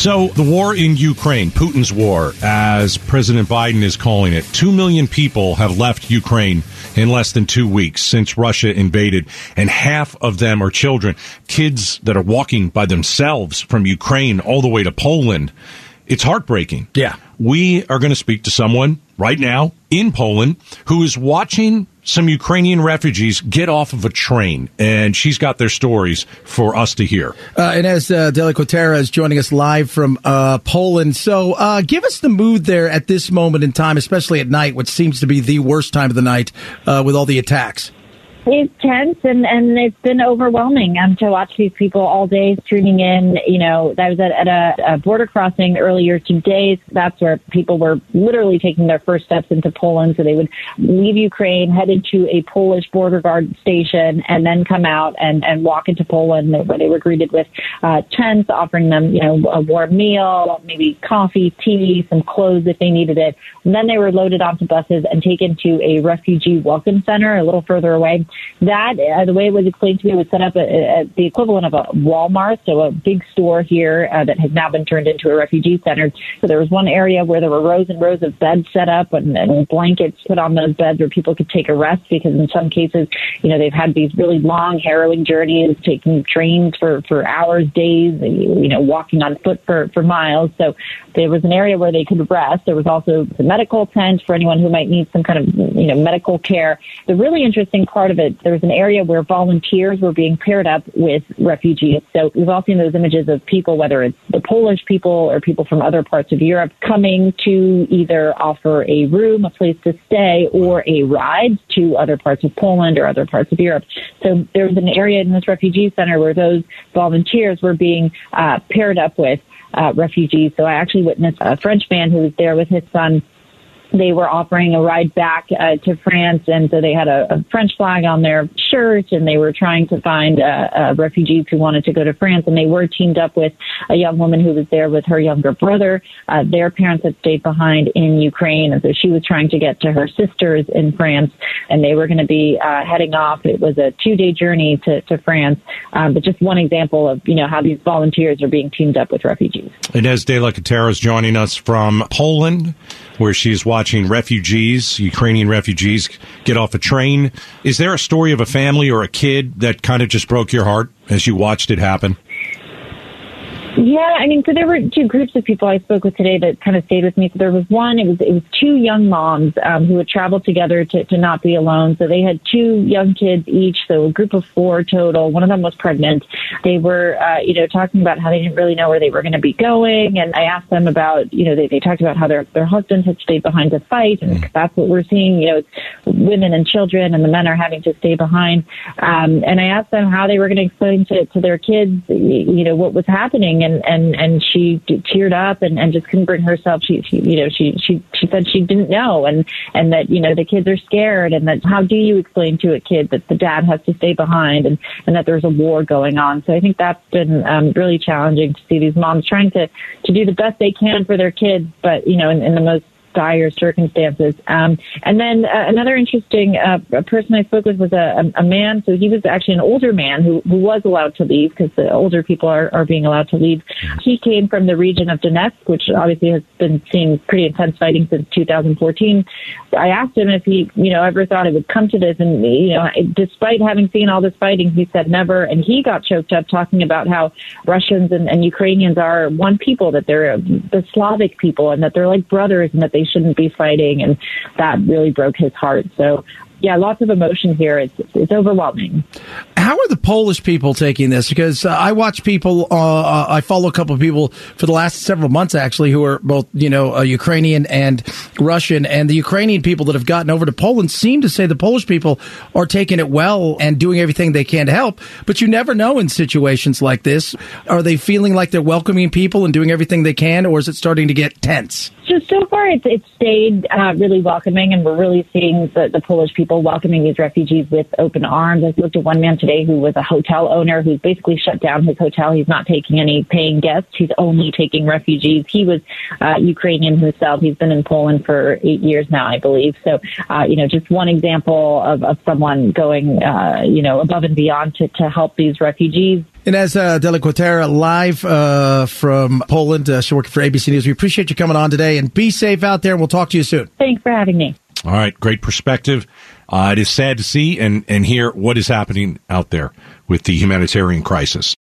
So, the war in Ukraine, Putin's war, as President Biden is calling it, two million people have left Ukraine in less than two weeks since Russia invaded, and half of them are children, kids that are walking by themselves from Ukraine all the way to Poland. It's heartbreaking. Yeah. We are going to speak to someone right now in Poland who is watching some Ukrainian refugees get off of a train, and she's got their stories for us to hear. Uh, as uh, is joining us live from uh, Poland. So, uh, give us the mood there at this moment in time, especially at night, which seems to be the worst time of the night uh, with all the attacks. It's tense and, and it's been overwhelming um, to watch these people all day streaming in. You know, I was at, at a, a border crossing earlier today. That's where people were literally taking their first steps into Poland. So they would leave Ukraine, headed to a Polish border guard station, and then come out and, and walk into Poland where they were greeted with uh, tents offering them, you know, a warm meal, maybe coffee, tea, some clothes if they needed it. And then they were loaded onto buses and taken to a refugee welcome center a little further away that, uh, the way it was explained to me, was set up at, the equivalent of a Walmart, so a big store here uh, that has now been turned into a refugee center. So there was one area where there were rows and rows of beds set up and, and blankets put on those beds where people could take a rest because in some cases, you know, they've had these really long, harrowing journeys, taking trains for, for hours, days, you know, walking on foot for, for miles. So there was an area where they could rest. There was also a medical tent for anyone who might need some kind of, you know, medical care. The really interesting part of it, there was an area where volunteers were being paired up with refugees. So we've all seen those images of people, whether it's the Polish people or people from other parts of Europe, coming to either offer a room, a place to stay, or a ride to other parts of Poland or other parts of Europe. So there was an area in this refugee center where those volunteers were being uh, paired up with uh, refugees. So I actually witnessed a French man who was there with his son they were offering a ride back uh, to France, and so they had a, a, French flag on their shirt, and they were trying to find uh, refugees who wanted to go to France, and they were teamed up with a young woman who was there with her younger brother. Uh, their parents had stayed behind in Ukraine, and so she was trying to get to her sisters in France, and they were going to be uh, heading off. It was a two-day journey to, to France, um, but just one example of you know how these volunteers are being teamed up with refugees. Ines de La Cuetara is joining us from Poland, where she's watching refugees, Ukrainian refugees, get off a train. Is there a story of a family or a kid that kind of just broke your heart as you watched it happen? Yeah, I mean, so there were two groups of people I spoke with today that kind of stayed with me. So there was one, it was it was two young moms um, who had traveled together to, to not be alone. So they had two young kids each, so a group of four total. One of them was pregnant. They were, uh, you know, talking about how they didn't really know where they were going to be going, and I asked them about, you know, they, they talked about how their their husbands had stayed behind to fight, and mm. that's what we're seeing. You know, women and children, and the men are having to stay behind. Um, and I asked them how they were going to explain to to their kids, you know, what was happening and and and she teared up and and just couldn't bring herself she, she you know she she she said she didn't know and and that you know the kids are scared and that how do you explain to a kid that the dad has to stay behind and and that there's a war going on so i think that's been um really challenging to see these moms trying to to do the best they can for their kids but you know in, in the most dire circumstances. Um, and then uh, another interesting uh, person I spoke with was a, a, man. So he was actually an older man who, who was allowed to leave because the older people are, are being allowed to leave. He came from the region of Donetsk, which obviously has been seeing pretty intense fighting since 2014. I asked him if he, you know, ever thought it would come to this. And, you know, despite having seen all this fighting, he said never. And he got choked up talking about how Russians and, and Ukrainians are one people, that they're the Slavic people and that they're like brothers and that they they shouldn't be fighting, and that really broke his heart. So yeah, lots of emotion here. It's it's overwhelming. How are the Polish people taking this? Because uh, I watch people, uh, uh, I follow a couple of people for the last several months actually, who are both you know uh, Ukrainian and Russian, and the Ukrainian people that have gotten over to Poland seem to say the Polish people are taking it well and doing everything they can to help. But you never know in situations like this. Are they feeling like they're welcoming people and doing everything they can, or is it starting to get tense? So so far, it's it's stayed uh, really welcoming, and we're really seeing the, the Polish people welcoming these refugees with open arms. I spoke to one man today who was a hotel owner who's basically shut down his hotel. He's not taking any paying guests. He's only taking refugees. He was uh, Ukrainian himself. He's been in Poland for eight years now, I believe. So, uh, you know, just one example of, of someone going, uh, you know, above and beyond to, to help these refugees. Ines uh, de La Cuetara, live uh, from Poland. Uh, she's working for ABC News. We appreciate you coming on today, and be safe out there, and we'll talk to you soon. Thanks for having me. All right, great perspective. Uh, it is sad to see and, and hear what is happening out there with the humanitarian crisis.